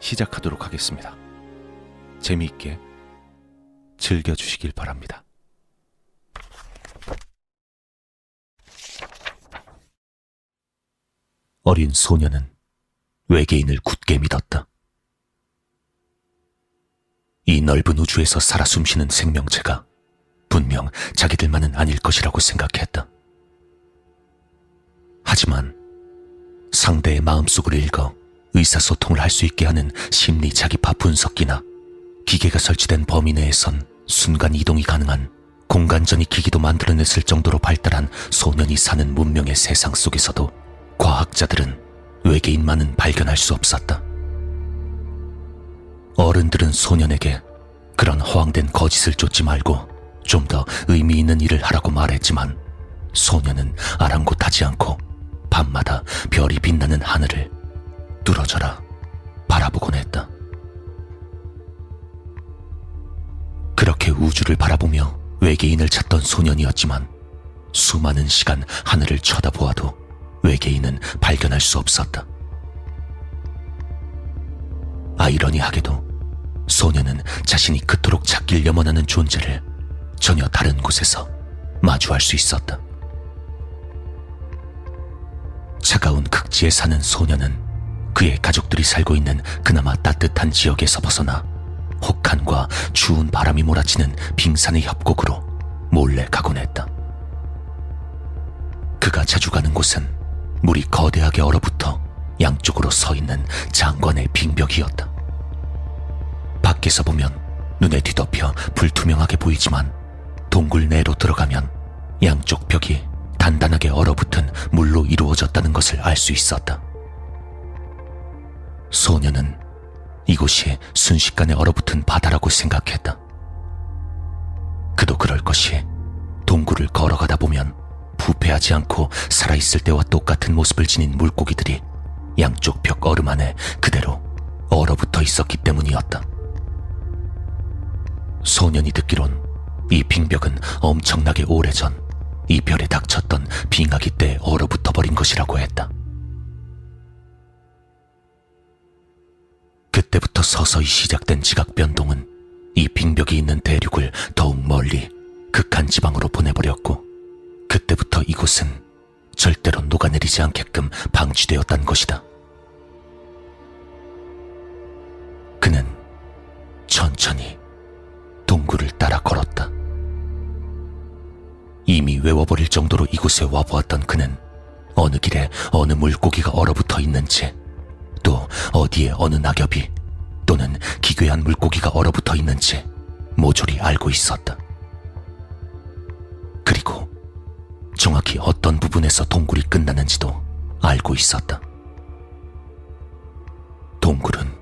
시작하도록 하겠습니다. 재미있게 즐겨주시길 바랍니다. 어린 소녀는 외계인을 굳게 믿었다. 이 넓은 우주에서 살아 숨쉬는 생명체가 분명 자기들만은 아닐 것이라고 생각했다. 하지만 상대의 마음속을 읽어 의사소통을 할 수 있게 하는 심리 자기파 분석기나 기계가 설치된 범위 내에선 순간 이동이 가능한 공간전이 기기도 만들어냈을 정도로 발달한 소년이 사는 문명의 세상 속에서도 과학자들은 외계인만은 발견할 수 없었다. 어른들은 소년에게 그런 허황된 거짓을 쫓지 말고 좀 더 의미 있는 일을 하라고 말했지만 소년은 아랑곳하지 않고 밤마다 별이 빛나는 하늘을 뚫어져라 바라보곤 했다. 그렇게 우주를 바라보며 외계인을 찾던 소년이었지만 수많은 시간 하늘을 쳐다보아도 외계인은 발견할 수 없었다. 아이러니하게도 소년은 자신이 그토록 찾길 염원하는 존재를 전혀 다른 곳에서 마주할 수 있었다. 차가운 극지에 사는 소년은 그의 가족들이 살고 있는 그나마 따뜻한 지역에서 벗어나 혹한과 추운 바람이 몰아치는 빙산의 협곡으로 몰래 가곤 했다. 그가 자주 가는 곳은 물이 거대하게 얼어붙어 양쪽으로 서 있는 장관의 빙벽이었다. 밖에서 보면 눈에 뒤덮여 불투명하게 보이지만 동굴 내로 들어가면 양쪽 벽이 단단하게 얼어붙은 물로 이루어졌다는 것을 알 수 있었다. 소녀는 이곳이 순식간에 얼어붙은 바다라고 생각했다. 그도 그럴 것이 동굴을 걸어가다 보면 부패하지 않고 살아있을 때와 똑같은 모습을 지닌 물고기들이 양쪽 벽 얼음 안에 그대로 얼어붙어 있었기 때문이었다. 소년이 듣기론 이 빙벽은 엄청나게 오래전 이별에 닥쳤던 빙하기 때 얼어붙어 버린 것이라고 했다. 그때부터 서서히 시작된 지각 변동은 이 빙벽이 있는 대륙을 더욱 멀리 극한 지방으로 보내버렸고 그때부터 이곳은 절대로 녹아내리지 않게끔 방치되었단 것이다. 그는 천천히 동굴을 따라 걸었다. 이미 외워버릴 정도로 이곳에 와보았던 그는 어느 길에 어느 물고기가 얼어붙어 있는지 또 어디에 어느 낙엽이 또는 기괴한 물고기가 얼어붙어 있는지 모조리 알고 있었다. 그리고 정확히 어떤 부분에서 동굴이 끝나는지도 알고 있었다. 동굴은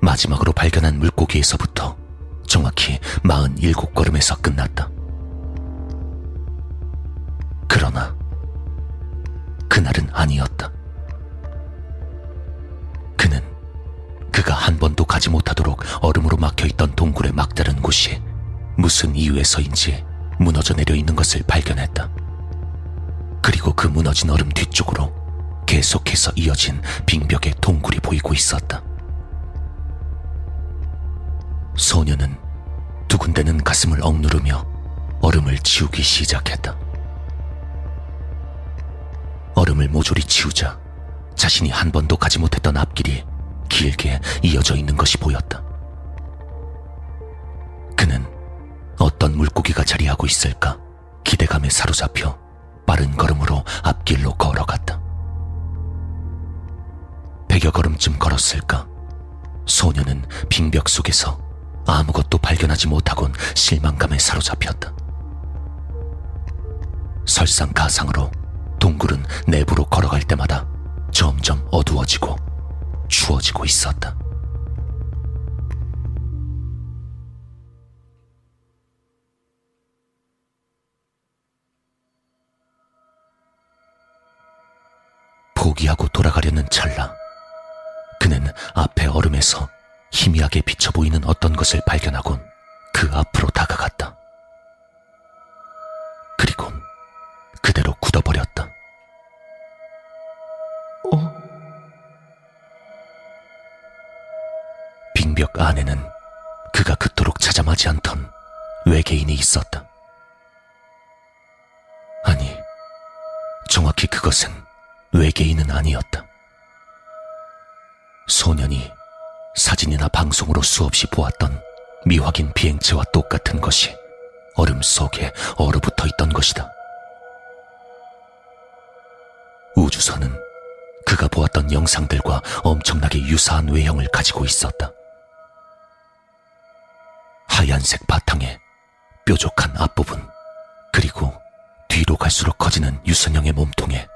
마지막으로 발견한 물고기에서부터 정확히 47걸음에서 끝났다. 그러나 그날은 아니었다. 그는 그가 한 번도 가지 못하도록 얼음으로 막혀 있던 동굴의 막다른 곳이 무슨 이유에서인지 무너져 내려 있는 것을 발견했다. 그리고 그 무너진 얼음 뒤쪽으로 계속해서 이어진 빙벽의 동굴이 보이고 있었다. 소녀는 두군데는 가슴을 억누르며 얼음을 치우기 시작했다. 얼음을 모조리 치우자 자신이 한 번도 가지 못했던 앞길이 길게 이어져 있는 것이 보였다. 그는 어떤 물고기가 자리하고 있을까 기대감에 사로잡혀 빠른 걸음으로 앞길로 걸어갔다. 백여 걸음쯤 걸었을까 소녀는 빙벽 속에서 아무것도 발견하지 못하곤 실망감에 사로잡혔다. 설상가상으로 동굴은 내부로 걸어갈 때마다 점점 어두워지고 추워지고 있었다. 포기하고 돌아가려는 찰나 그는 앞에 얼음에서 희미하게 비쳐 보이는 어떤 것을 발견하곤 그 앞으로 다가갔다. 그리고 그대로 굳어버렸다. 안에는 그가 그토록 찾아마지 않던 외계인이 있었다. 아니, 정확히 그것은 외계인은 아니었다. 소년이 사진이나 방송으로 수없이 보았던 미확인 비행체와 똑같은 것이 얼음 속에 얼어붙어 있던 것이다. 우주선은 그가 보았던 영상들과 엄청나게 유사한 외형을 가지고 있었다. 하얀색 바탕에 뾰족한 앞부분, 그리고 뒤로 갈수록 커지는 유선형의 몸통에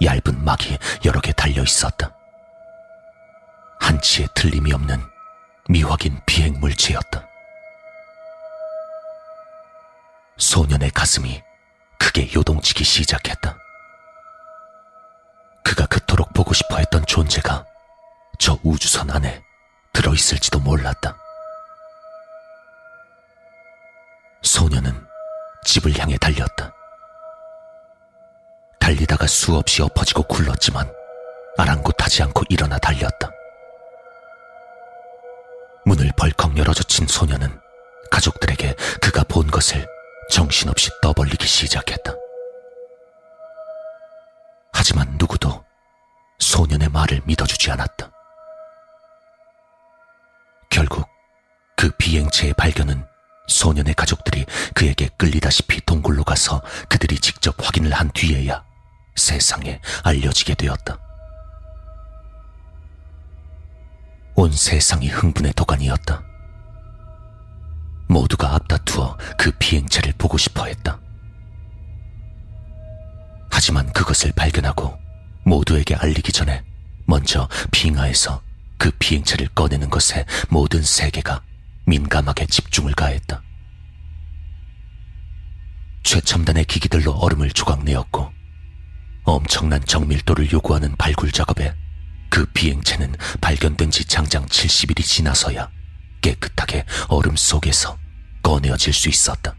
얇은 막이 여러 개 달려 있었다. 한치의 틀림이 없는 미확인 비행 물체였다. 소년의 가슴이 크게 요동치기 시작했다. 그가 그토록 보고 싶어 했던 존재가 저 우주선 안에 들어있을지도 몰랐다. 소년은 집을 향해 달렸다. 달리다가 수없이 엎어지고 굴렀지만 아랑곳하지 않고 일어나 달렸다. 문을 벌컥 열어젖힌 소년은 가족들에게 그가 본 것을 정신없이 떠벌리기 시작했다. 하지만 누구도 소년의 말을 믿어주지 않았다. 결국 그 비행체의 발견은 소년의 가족들이 그에게 끌리다시피 동굴로 가서 그들이 직접 확인을 한 뒤에야 세상에 알려지게 되었다. 온 세상이 흥분의 도가니였다. 모두가 앞다투어 그 비행체를 보고 싶어 했다. 하지만 그것을 발견하고 모두에게 알리기 전에 먼저 빙하에서 그 비행체를 꺼내는 것에 모든 세계가 민감하게 집중을 가했다. 최첨단의 기기들로 얼음을 조각내었고 엄청난 정밀도를 요구하는 발굴 작업에 그 비행체는 발견된 지 장장 70일이 지나서야 깨끗하게 얼음 속에서 꺼내어질 수 있었다.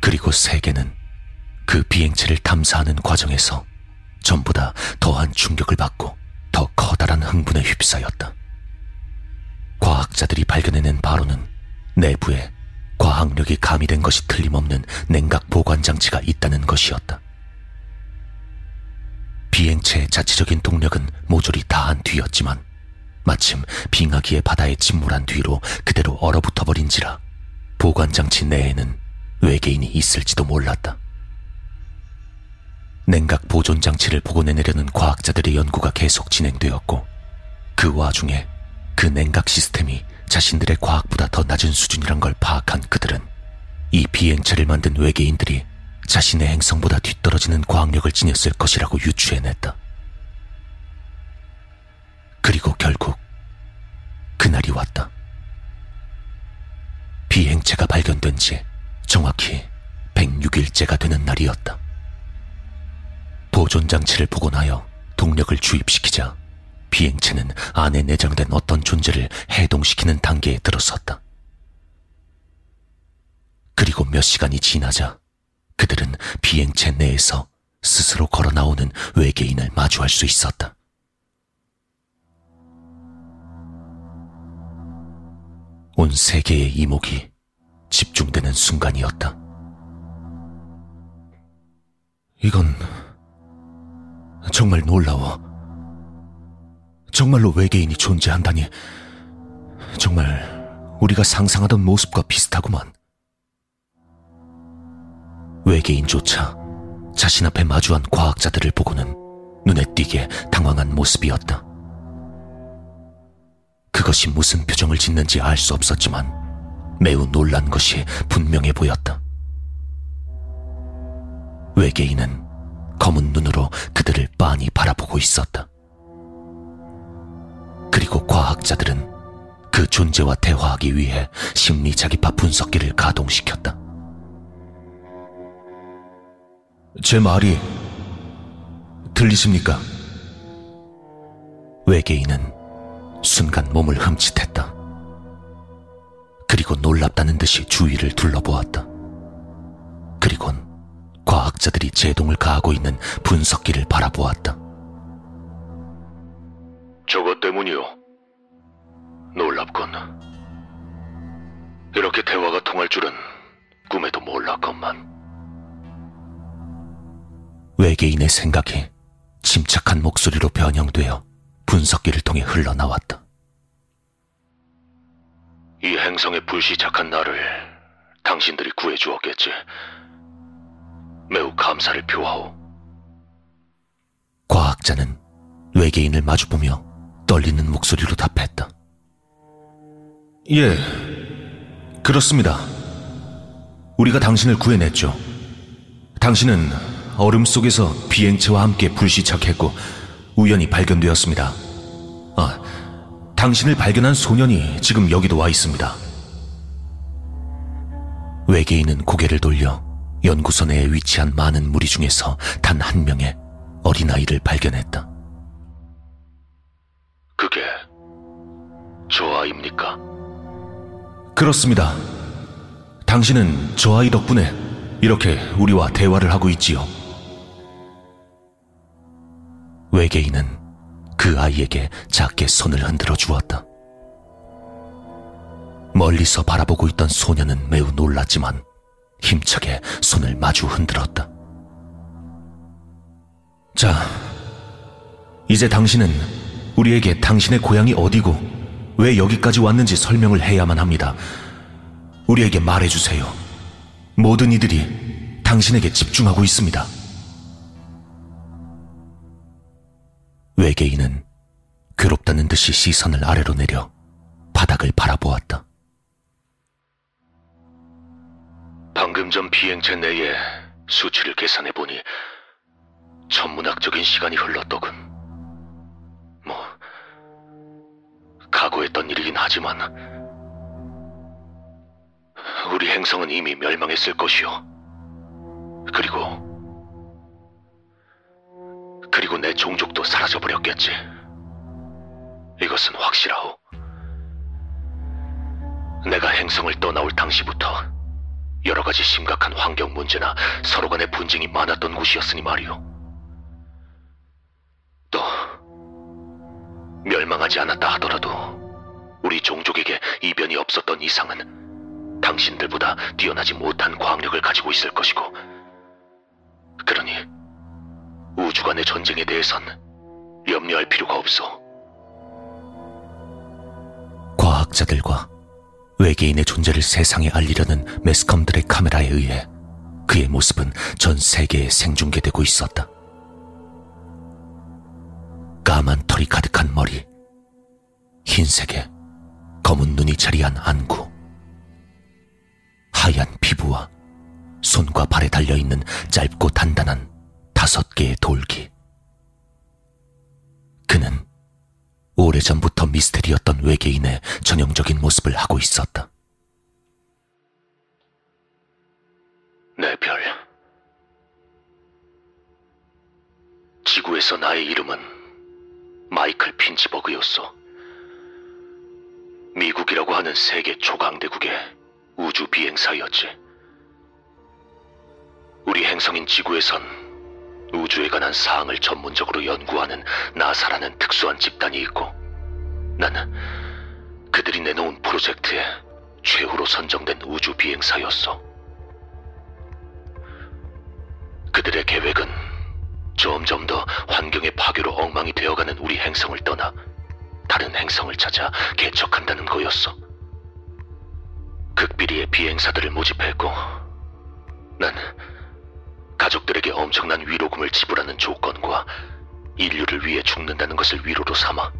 그리고 세계는 그 비행체를 탐사하는 과정에서 전보다 더한 충격을 받고 더 커다란 흥분에 휩싸였다. 과학자들이 발견해낸 바로는 내부에 과학력이 가미된 것이 틀림없는 냉각 보관 장치가 있다는 것이었다. 비행체의 자체적인 동력은 모조리 다한 뒤였지만 마침 빙하기의 바다에 침몰한 뒤로 그대로 얼어붙어 버린지라 보관 장치 내에는 외계인이 있을지도 몰랐다. 냉각 보존 장치를 복원해내려는 과학자들의 연구가 계속 진행되었고 그 와중에 그 냉각 시스템이 자신들의 과학보다 더 낮은 수준이란 걸 파악한 그들은 이 비행체를 만든 외계인들이 자신의 행성보다 뒤떨어지는 과학력을 지녔을 것이라고 유추해냈다. 그리고 결국 그날이 왔다. 비행체가 발견된 지 정확히 106일째가 되는 날이었다. 보존 장치를 복원하여 동력을 주입시키자 비행체는 안에 내장된 어떤 존재를 해동시키는 단계에 들어섰다. 그리고 몇 시간이 지나자 그들은 비행체 내에서 스스로 걸어 나오는 외계인을 마주할 수 있었다. 온 세계의 이목이 집중되는 순간이었다. 이건 정말 놀라워. 정말로 외계인이 존재한다니. 정말 우리가 상상하던 모습과 비슷하구만. 외계인조차 자신 앞에 마주한 과학자들을 보고는 눈에 띄게 당황한 모습이었다. 그것이 무슨 표정을 짓는지 알 수 없었지만 매우 놀란 것이 분명해 보였다. 외계인은 검은 눈으로 그들을 빤히 바라보고 있었다. 그리고 과학자들은 그 존재와 대화하기 위해 심리 자기파 분석기를 가동시켰다. 제 말이 들리십니까? 외계인은 순간 몸을 흠칫했다. 그리고 놀랍다는 듯이 주위를 둘러보았다. 그리곤 과학자들이 제동을 가하고 있는 분석기를 바라보았다. 저것 때문이요. 놀랍군. 이렇게 대화가 통할 줄은 꿈에도 몰랐건만. 외계인의 생각이 침착한 목소리로 변형되어 분석기를 통해 흘러나왔다. 이 행성에 불시착한 나를 당신들이 구해주었겠지. 매우 감사를 표하오. 과학자는 외계인을 마주보며 떨리는 목소리로 답했다. 예, 그렇습니다. 우리가 당신을 구해냈죠. 당신은 얼음 속에서 비행체와 함께 불시착했고 우연히 발견되었습니다. 아, 당신을 발견한 소년이 지금 여기도 와 있습니다. 외계인은 고개를 돌려 연구소 내에 위치한 많은 무리 중에서 단 한 명의 어린아이를 발견했다. 그게 저 아입니까? 그렇습니다. 당신은 저 아이 덕분에 이렇게 우리와 대화를 하고 있지요. 외계인은 그 아이에게 작게 손을 흔들어 주었다. 멀리서 바라보고 있던 소녀는 매우 놀랐지만 힘차게 손을 마주 흔들었다. 자, 이제 당신은 우리에게 당신의 고향이 어디고 왜 여기까지 왔는지 설명을 해야만 합니다. 우리에게 말해주세요. 모든 이들이 당신에게 집중하고 있습니다. 외계인은 괴롭다는 듯이 시선을 아래로 내려 바닥을 바라보았다. 방금 전 비행체 내에 수치를 계산해 보니 천문학적인 시간이 흘렀더군. 했던 일이긴 하지만 우리 행성은 이미 멸망했을 것이오. 그리고 그리고 내 종족도 사라져버렸겠지. 이것은 확실하오. 내가 행성을 떠나올 당시부터 여러 가지 심각한 환경 문제나 서로 간의 분쟁이 많았던 곳이었으니 말이오. 또 멸망하지 않았다 하더라도 우리 종족에게 이변이 없었던 이상은 당신들보다 뛰어나지 못한 과학력을 가지고 있을 것이고 그러니 우주 간의 전쟁에 대해선 염려할 필요가 없어. 과학자들과 외계인의 존재를 세상에 알리려는 매스컴들의 카메라에 의해 그의 모습은 전 세계에 생중계되고 있었다. 까만 털이 가득한 머리, 흰색에 검은 눈이 자리한 안구, 하얀 피부와 손과 발에 달려있는 짧고 단단한 다섯 개의 돌기. 그는 오래전부터 미스테리였던 외계인의 전형적인 모습을 하고 있었다. 내 별. 지구에서 나의 이름은 마이클 핀치버그였어. 미국이라고 하는 세계 초강대국의 우주 비행사였지. 우리 행성인 지구에선 우주에 관한 사항을 전문적으로 연구하는 나사라는 특수한 집단이 있고, 나는 그들이 내놓은 프로젝트에 최후로 선정된 우주 비행사였어. 그들의 계획은 점점 더 환경의 파괴로 엉망이 되어가는 우리 행성을 떠나 다른 행성을 찾아 개척한다는 거였어. 극비리의 비행사들을 모집했고, 난 가족들에게 엄청난 위로금을 지불하는 조건과 인류를 위해 죽는다는 것을 위로로 삼아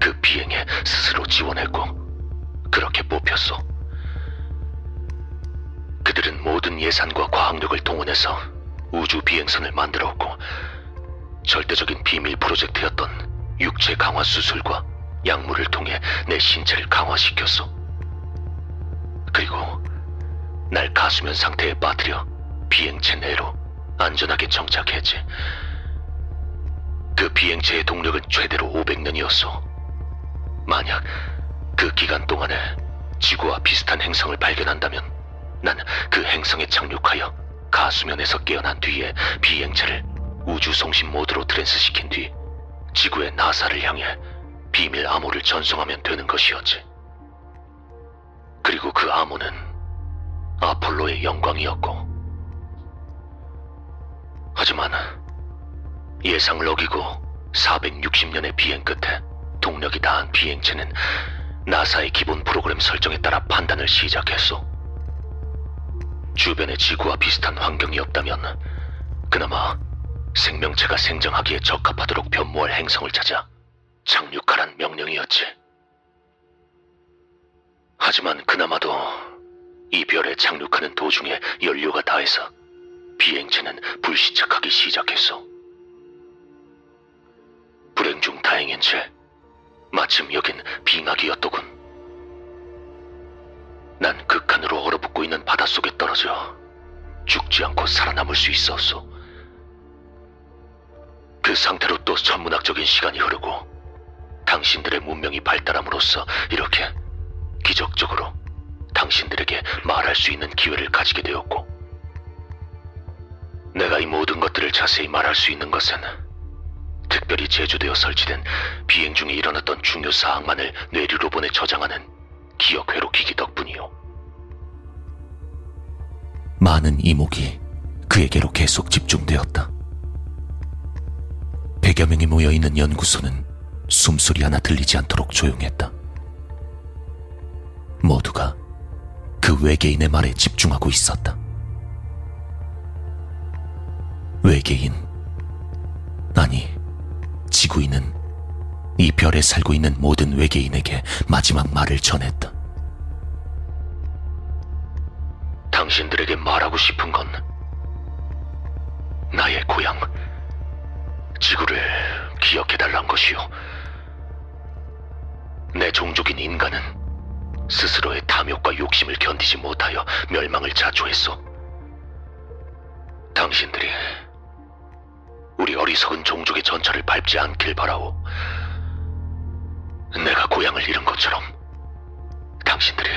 그 비행에 스스로 지원했고, 그렇게 뽑혔어. 그들은 모든 예산과 과학력을 동원해서 우주 비행선을 만들었고, 절대적인 비밀 프로젝트였던 육체 강화 수술과 약물을 통해 내 신체를 강화시켰어. 그리고 날 가수면 상태에 빠뜨려 비행체 내로 안전하게 정착했지. 그 비행체의 동력은 최대로 500년이었어. 만약 그 기간 동안에 지구와 비슷한 행성을 발견한다면 난 그 행성에 착륙하여 가수면에서 깨어난 뒤에 비행체를 우주 송신 모드로 트랜스시킨 뒤 지구의 나사를 향해 비밀 암호를 전송하면 되는 것이었지. 그리고 그 암호는 아폴로의 영광이었고. 하지만 예상을 어기고 460년의 비행 끝에 동력이 다한 비행체는 나사의 기본 프로그램 설정에 따라 판단을 시작했어. 주변에 지구와 비슷한 환경이 없다면 그나마 생명체가 생정하기에 적합하도록 변모할 행성을 찾아 착륙하란 명령이었지. 하지만 그나마도 이 별에 착륙하는 도중에 연료가 다해서 비행체는 불시착하기 시작했어. 불행 중 다행인 채 마침 여긴 빙하기였더군. 난 극한으로 얼어붙고 있는 바닷속에 떨어져 죽지 않고 살아남을 수 있었어. 그 상태로 또 천문학적인 시간이 흐르고 당신들의 문명이 발달함으로써 이렇게 기적적으로 당신들에게 말할 수 있는 기회를 가지게 되었고 내가 이 모든 것들을 자세히 말할 수 있는 것은 특별히 제조되어 설치된 비행 중에 일어났던 중요 사항만을 뇌리로 보내 저장하는 기억 회로 기기 덕분이요. 많은 이목이 그에게로 계속 집중되었다. 백여 명이 모여 있는 연구소는 숨소리 하나 들리지 않도록 조용했다. 모두가 그 외계인의 말에 집중하고 있었다. 외계인, 아니, 지구인은 이 별에 살고 있는 모든 외계인에게 마지막 말을 전했다. 당신들에게 말하고 싶은 건 나의 고향 지구를 기억해달란 것이요. 내 종족인 인간은 스스로의 탐욕과 욕심을 견디지 못하여 멸망을 자초했소. 당신들이 우리 어리석은 종족의 전철을 밟지 않길 바라오. 내가 고향을 잃은 것처럼 당신들이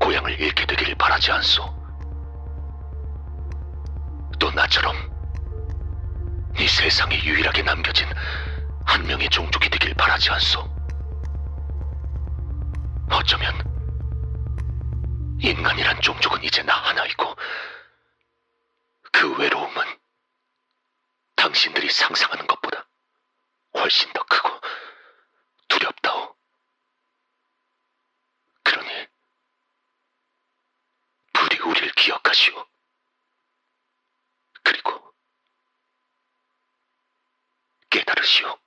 고향을 잃게 되기를 바라지 않소. 또 나처럼 이 세상에 유일하게 남겨진 한 명의 종족이 되길 바라지 않소. 어쩌면 인간이란 종족은 이제 나 하나이고 그 외로움은 당신들이 상상하는 것보다 훨씬 더 크고 두렵다오. 그러니 부디 우리를 기억하시오. 그리고 깨달으시오.